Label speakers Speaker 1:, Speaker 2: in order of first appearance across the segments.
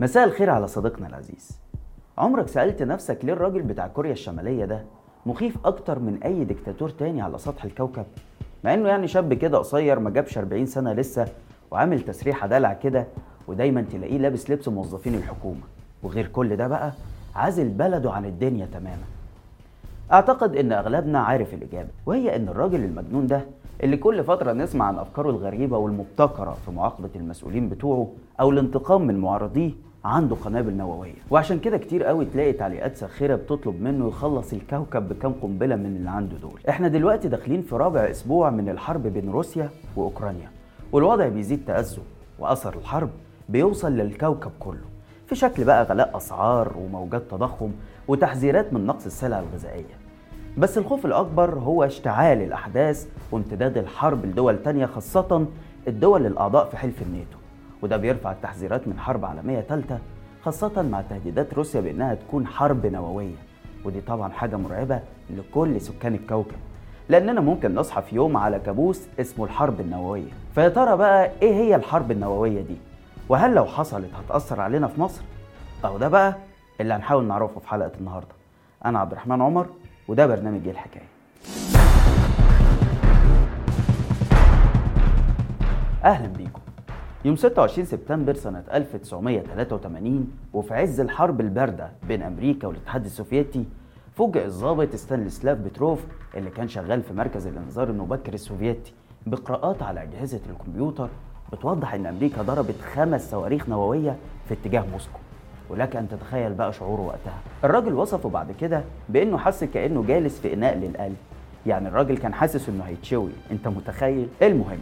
Speaker 1: مساء الخير على صديقنا العزيز. عمرك سألت نفسك ليه الراجل بتاع كوريا الشمالية ده مخيف أكتر من أي ديكتاتور تاني على سطح الكوكب؟ مع إنه يعني شاب كده قصير ما جابش 40 سنة لسه وعامل تسريحة دلع كده ودايما تلاقيه لابس لبس موظفين الحكومة. وغير كل ده بقى عازل بلده عن الدنيا تماما. أعتقد إن أغلبنا عارف الإجابة وهي إن الراجل المجنون ده اللي كل فترة نسمع عن أفكاره الغريبة والمبتكرة في معاقبة المسؤولين بتوعه أو الانتقام من معارضيه عنده قنابل نووية. وعشان كده كتير قوي تلاقي تعليقات ساخرة بتطلب منه يخلص الكوكب بكام قنبلة من اللي عنده دول. إحنا دلوقتي داخلين في رابع أسبوع من الحرب بين روسيا وأوكرانيا. والوضع بيزيد تأزم وأثر الحرب بيوصل للكوكب كله. في شكل بقى غلاء أسعار وموجات تضخم وتحذيرات من نقص السلع الغذائية. بس الخوف الأكبر هو اشتعال الأحداث وامتداد الحرب لدول تانية خاصة الدول الأعضاء في حلف الناتو. وده بيرفع التحذيرات من حرب عالمية ثالثة خاصة مع تهديدات روسيا بأنها تكون حرب نووية. ودي طبعا حاجة مرعبة لكل سكان الكوكب لأننا ممكن نصحى في يوم على كابوس اسمه الحرب النووية. فيا ترى بقى إيه هي الحرب النووية دي؟ وهل لو حصلت هتأثر علينا في مصر؟ أهو ده بقى اللي هنحاول نعرفه في حلقة النهاردة. أنا عبد الرحمن عمر وده برنامج إيه الحكاية؟ أهلا بيكم. يوم 26 سبتمبر سنة 1983 وفي عز الحرب الباردة بين أمريكا والاتحاد السوفيتي فوجئ الضابط ستانيسلاف بتروف اللي كان شغال في مركز الإنذار المبكر السوفيتي بقراءات على أجهزة الكمبيوتر بتوضح إن أمريكا ضربت خمس صواريخ نووية في اتجاه موسكو. ولك أن تتخيل بقى شعوره وقتها. الراجل وصفه بعد كده بإنه حس كأنه جالس في إناء للقلي. يعني الراجل كان حاسس إنه هيتشوي. أنت متخيل؟ المهم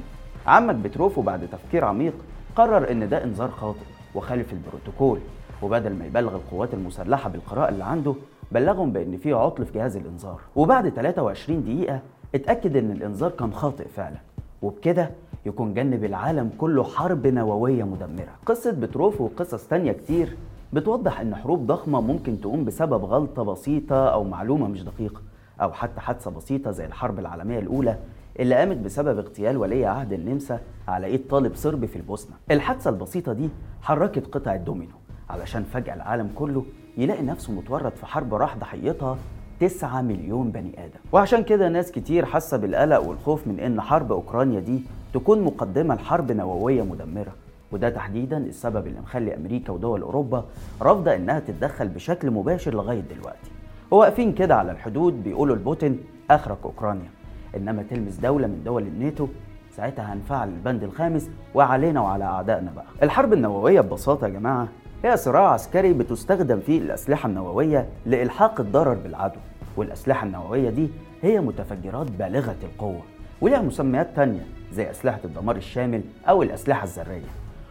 Speaker 1: عمك بتروفو بعد تفكير عميق قرر إن ده إنذار خاطئ وخالف البروتوكول. وبدل ما يبلغ القوات المسلحة بالقراءه اللي عنده بلغهم بإن في عطل في جهاز الإنذار. وبعد 23 دقيقة اتأكد إن الإنذار كان خاطئ فعلا. وبكده يكون جنب العالم كله حرب نووية مدمرة. قصة بتروف وقصص تانية كتير بتوضح إن حروب ضخمة ممكن تقوم بسبب غلطة بسيطة أو معلومة مش دقيقة أو حتى حادثة بسيطة زي الحرب العالمية الأولى اللي قامت بسبب اغتيال ولي عهد النمسا على إيد طالب صربي في البوسنة. الحادثة البسيطة دي حركت قطع الدومينو علشان فجأة العالم كله يلاقي نفسه متورط في حرب راح ضحيتها 9 مليون بني آدم. وعشان كده ناس كتير حاسة بالقلق والخوف من إن حرب أوكرانيا دي تكون مقدمة لحرب نووية مدمرة. وده تحديدا السبب اللي مخلي أمريكا ودول أوروبا رافضة إنها تتدخل بشكل مباشر لغاية دلوقتي. وواقفين كده على الحدود بيقولوا لبوتين اخرك أوكرانيا. إنما تلمس دولة من دول الناتو ساعتها هنفعل البند الخامس وعلينا وعلى أعدائنا بقى. الحرب النووية ببساطة يا جماعة هي صراع عسكري بتستخدم فيه الأسلحة النووية لإلحاق الضرر بالعدو والأسلحة النووية دي هي متفجرات بالغة القوة ولها مسميات تانية زي أسلحة الدمار الشامل أو الأسلحة الذرية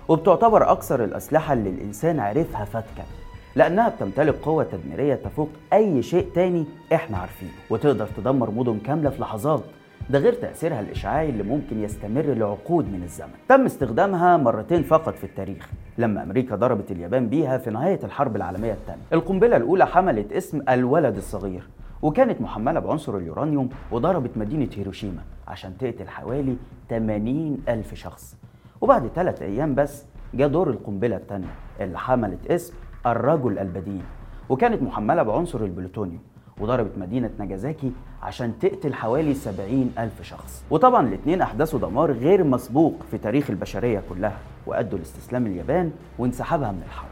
Speaker 1: وبتعتبر أكثر الأسلحة اللي الإنسان عرفها فتكا لأنها بتمتلك قوة تدميرية تفوق أي شيء تاني إحنا عارفينه. وتقدر تدمر مدن كاملة في لحظات ده غير تأثيرها الإشعاعي اللي ممكن يستمر لعقود من الزمن. تم استخدامها مرتين فقط في التاريخ لما أمريكا ضربت اليابان بيها في نهاية الحرب العالمية الثانية. القنبلة الأولى حملت اسم الولد الصغير وكانت محملة بعنصر اليورانيوم وضربت مدينة هيروشيما عشان تقتل حوالي 80 ألف شخص. وبعد ثلاث أيام بس جاء دور القنبلة الثانية اللي حملت اسم الرجل البديل. وكانت محملة بعنصر البلوتونيوم وضربت مدينة ناجازاكي عشان تقتل حوالي 70 ألف شخص. وطبعا الاثنين أحدثوا دمار غير مسبوق في تاريخ البشرية كلها وأدوا لاستسلام اليابان وانسحابها من الحرب.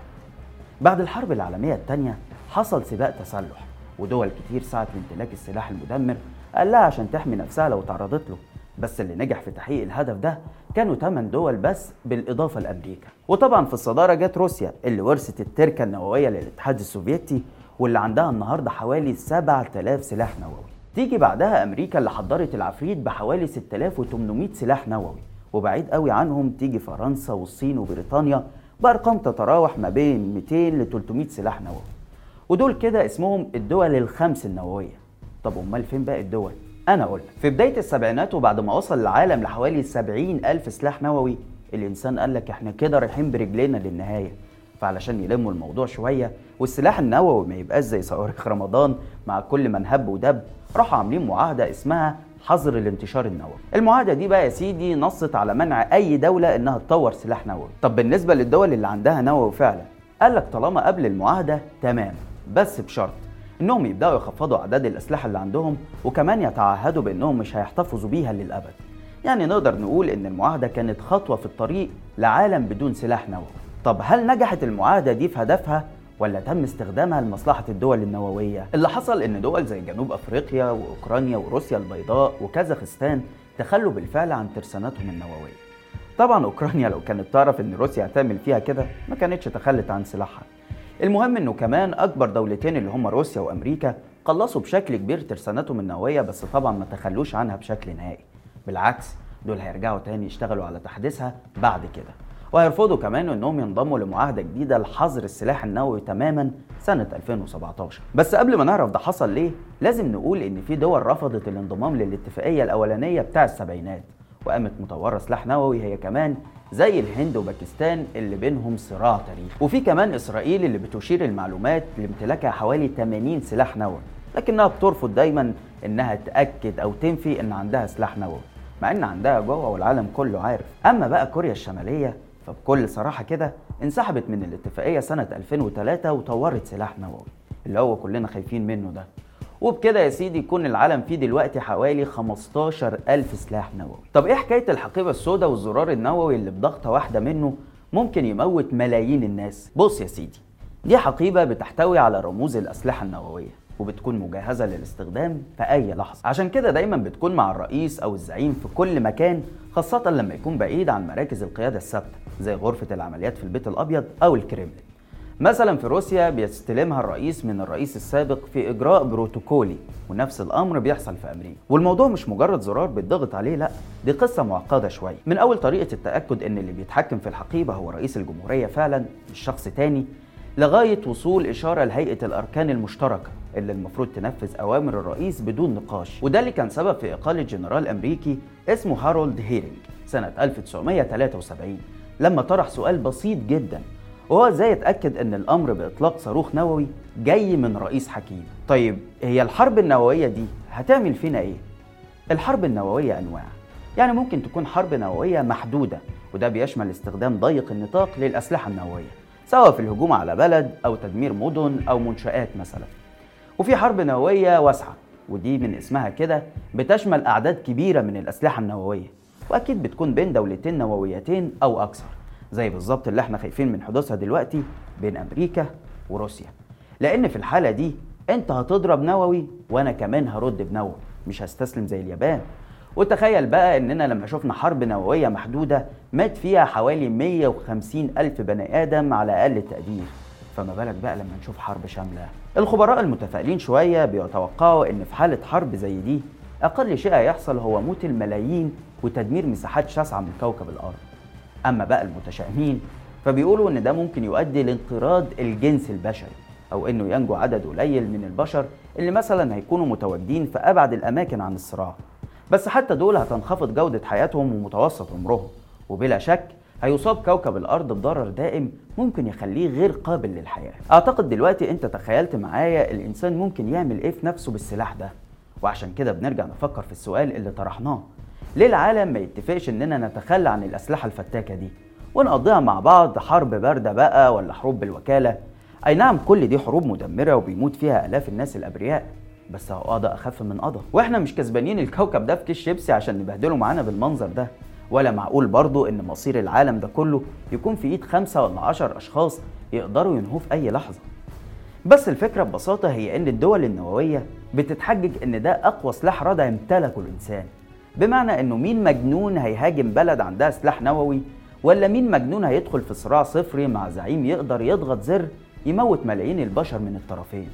Speaker 1: بعد الحرب العالمية الثانية حصل سباق تسلح ودول كتير سعت لامتلاك السلاح المدمر قال لها عشان تحمي نفسها لو تعرضت له. بس اللي نجح في تحقيق الهدف ده كانوا 8 دول بس بالإضافة لأمريكا. وطبعا في الصدارة جت روسيا اللي ورثت التركة النووية للاتحاد السوفيتي واللي عندها النهاردة حوالي 7000 سلاح نووي. تيجي بعدها أمريكا اللي حضرت العفريت بحوالي 6800 سلاح نووي. وبعيد قوي عنهم تيجي فرنسا والصين وبريطانيا بأرقام تتراوح ما بين 200 ل 300 سلاح نووي. ودول كده اسمهم الدول الخمس النووية. طب أمال فين باقي الدول؟ أنا أقول في بداية السبعينات وبعد ما وصل العالم لحوالي 70 ألف سلاح نووي الإنسان قال لك إحنا كده رايحين برجلينا للنهاية. فعلشان يلموا الموضوع شوية والسلاح النووي ما يبقاش زي صواريخ رمضان مع كل من هب ودب راحوا عاملين معاهدة اسمها حظر الانتشار النووي. المعاهدة دي بقى يا سيدي نصت على منع أي دولة إنها تطور سلاح نووي. طب بالنسبة للدول اللي عندها نووي فعلا؟ قال لك طالما قبل المعاهدة تمام بس بشرط إنهم يبدأوا يخفضوا أعداد الأسلحة اللي عندهم وكمان يتعهدوا بإنهم مش هيحتفظوا بيها للأبد يعني نقدر نقول إن المعاهدة كانت خطوة في الطريق لعالم بدون سلاح نووي طب هل نجحت المعاهدة دي في هدفها ولا تم استخدامها لمصلحة الدول النووية؟ اللي حصل إن دول زي جنوب أفريقيا وأوكرانيا وروسيا البيضاء وكازاخستان تخلوا بالفعل عن ترساناتهم النووية. طبعا أوكرانيا لو كانت تعرف إن روسيا هتعمل فيها كده ما كانتش تخلت عن سلاحها. المهم إنه كمان أكبر دولتين اللي هم روسيا وأمريكا قلصوا بشكل كبير ترساناتهم النووية بس طبعا ما تخلوش عنها بشكل نهائي. بالعكس دول هيرجعوا تاني يشتغلوا على تحديثها بعد كده. وهيرفضوا كمان إنهم ينضموا لمعاهدة جديدة لحظر السلاح النووي تماما سنة 2017 بس قبل ما نعرف ده حصل ليه لازم نقول إن في دول رفضت الانضمام للاتفاقية الأولانية بتاع السبعينات وقامت مطورة سلاح نووي هي كمان زي الهند وباكستان اللي بينهم صراع تاريخي وفي كمان إسرائيل اللي بتشير المعلومات لامتلاكها حوالي 80 سلاح نووي. لكنها بترفض دايما إنها تأكد أو تنفي إن عندها سلاح نووي مع إن عندها جوه والعالم كله عارف. أما بقى كوريا الشمالية فبكل صراحة كده انسحبت من الاتفاقية سنة 2003 وطورت سلاح نووي. اللي هو كلنا خايفين منه ده. وبكده يا سيدي يكون العالم فيه دلوقتي حوالي 15 ألف سلاح نووي. طب إيه حكاية الحقيبة السوداء والزرار النووي اللي بضغطة واحدة منه ممكن يموت ملايين الناس؟ بص يا سيدي دي حقيبة بتحتوي على رموز الأسلحة النووية وبتكون مجهزة للاستخدام في أي لحظة. عشان كده دايما بتكون مع الرئيس أو الزعيم في كل مكان خاصة لما يكون بعيد عن مراكز القيادة الثابتة زي غرفة العمليات في البيت الأبيض أو الكريملين. مثلا في روسيا بيستلمها الرئيس من الرئيس السابق في إجراء بروتوكولي ونفس الأمر بيحصل في أمريكا. والموضوع مش مجرد زرار بيتضغط عليه لا دي قصة معقدة شوية. من أول طريقة التأكد إن اللي بيتحكم في الحقيبة هو رئيس الجمهورية فعلا مش شخص تاني لغاية وصول إشارة لهيئة الأركان المشتركة اللي المفروض تنفذ أوامر الرئيس بدون نقاش. وده اللي كان سبب في اقاله جنرال أمريكي اسمه هارولد هيرينج سنة 1973 لما طرح سؤال بسيط جدا. وهو إزاي يتأكد إن الأمر بإطلاق صاروخ نووي جاي من رئيس حكيم؟ طيب هي الحرب النووية دي هتعمل فينا إيه؟ الحرب النووية أنواع. يعني ممكن تكون حرب نووية محدودة وده بيشمل استخدام ضيق النطاق للأسلحة النووية سواء في الهجوم على بلد أو تدمير مدن أو منشآت مثلا. وفي حرب نووية واسعة ودي من اسمها كده بتشمل أعداد كبيرة من الأسلحة النووية وأكيد بتكون بين دولتين نوويتين أو أكثر. زي بالظبط اللي إحنا خايفين من حدوثها دلوقتي بين أمريكا وروسيا. لأن في الحالة دي أنت هتضرب نووي وأنا كمان هرد بنووي مش هستسلم زي اليابان. وتخيل بقى إننا لما شفنا حرب نووية محدودة مات فيها حوالي 150 ألف بني آدم على أقل تقدير فما بالك بقى لما نشوف حرب شاملة. الخبراء المتفائلين شوية بيتوقعوا إن في حالة حرب زي دي أقل شيء هيحصل هو موت الملايين وتدمير مساحات شاسعة من كوكب الأرض. أما بقى المتشائمين فبيقولوا إن ده ممكن يؤدي لانقراض الجنس البشري أو إنه ينجو عدد قليل من البشر اللي مثلا هيكونوا متواجدين في أبعد الأماكن عن الصراع. بس حتى دول هتنخفض جودة حياتهم ومتوسط عمرهم وبلا شك هيصاب كوكب الأرض بضرر دائم ممكن يخليه غير قابل للحياة. أعتقد دلوقتي أنت تخيلت معايا الإنسان ممكن يعمل إيه في نفسه بالسلاح ده. وعشان كده بنرجع نفكر في السؤال اللي طرحناه. ليه العالم ما يتفقش إننا نتخلى عن الأسلحة الفتاكة دي ونقضيها مع بعض حرب باردة بقى ولا حروب بالوكالة. أي نعم كل دي حروب مدمرة وبيموت فيها آلاف الناس الأبرياء بس هو قضى أخف من قضى. وإحنا مش كسبانين الكوكب ده في كيس شيبسي عشان نبهدله معانا بالمنظر ده ولا معقول برضه إن مصير العالم ده كله يكون في إيد خمسة ولا عشر أشخاص يقدروا ينهوه في أي لحظة؟ بس الفكرة ببساطة هي إن الدول النووية بتتحجج إن ده أقوى سلاح ردع امتلكه الإنسان. بمعنى إنه مين مجنون هيهاجم بلد عندها سلاح نووي؟ ولا مين مجنون هيدخل في صراع صفري مع زعيم يقدر يضغط زر يموت ملايين البشر من الطرفين؟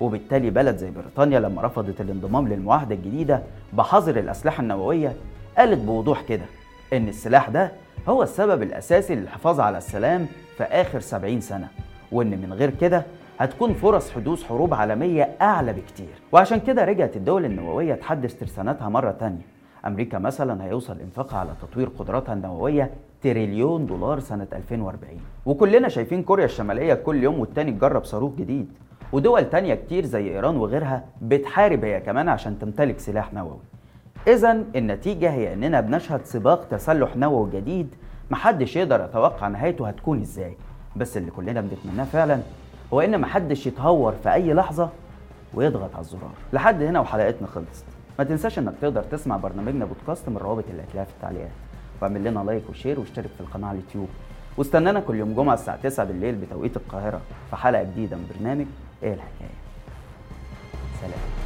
Speaker 1: وبالتالي بلد زي بريطانيا لما رفضت الانضمام للمعاهدة الجديدة بحظر الأسلحة النووية قالت بوضوح كده إن السلاح ده هو السبب الأساسي للحفاظ على السلام في آخر 70 سنة وإن من غير كده هتكون فرص حدوث حروب عالمية أعلى بكتير. وعشان كده رجعت الدول النووية تحدث ترساناتها مرة تانية. أمريكا مثلا هيوصل إنفاقها على تطوير قدراتها النووية تريليون دولار سنة 2040 وكلنا شايفين كوريا الشمالية كل يوم والتاني تجرب صاروخ جديد. ودول تانية كتير زي إيران وغيرها بتحارب هي كمان عشان تمتلك سلاح نووي. إذا النتيجة هي إننا بنشهد سباق تسلح نووي جديد محدش يقدر يتوقع نهايته هتكون إزاي. بس اللي كلنا بنتمناه فعلا هو إن محدش يتهور في أي لحظة ويضغط على الزرار. لحد هنا وحلقتنا خلصت. ما تنساش إنك تقدر تسمع برنامجنا بودكاست من الروابط اللي هتلاقيها في التعليقات. واعمل لنا like و share واشترك في القناة على اليوتيوب. واستنانا كل يوم جمعة الساعة 9 بالليل بتوقيت القاهرة في حلقة جديدة من برنامج إيه الحكاية. سلام.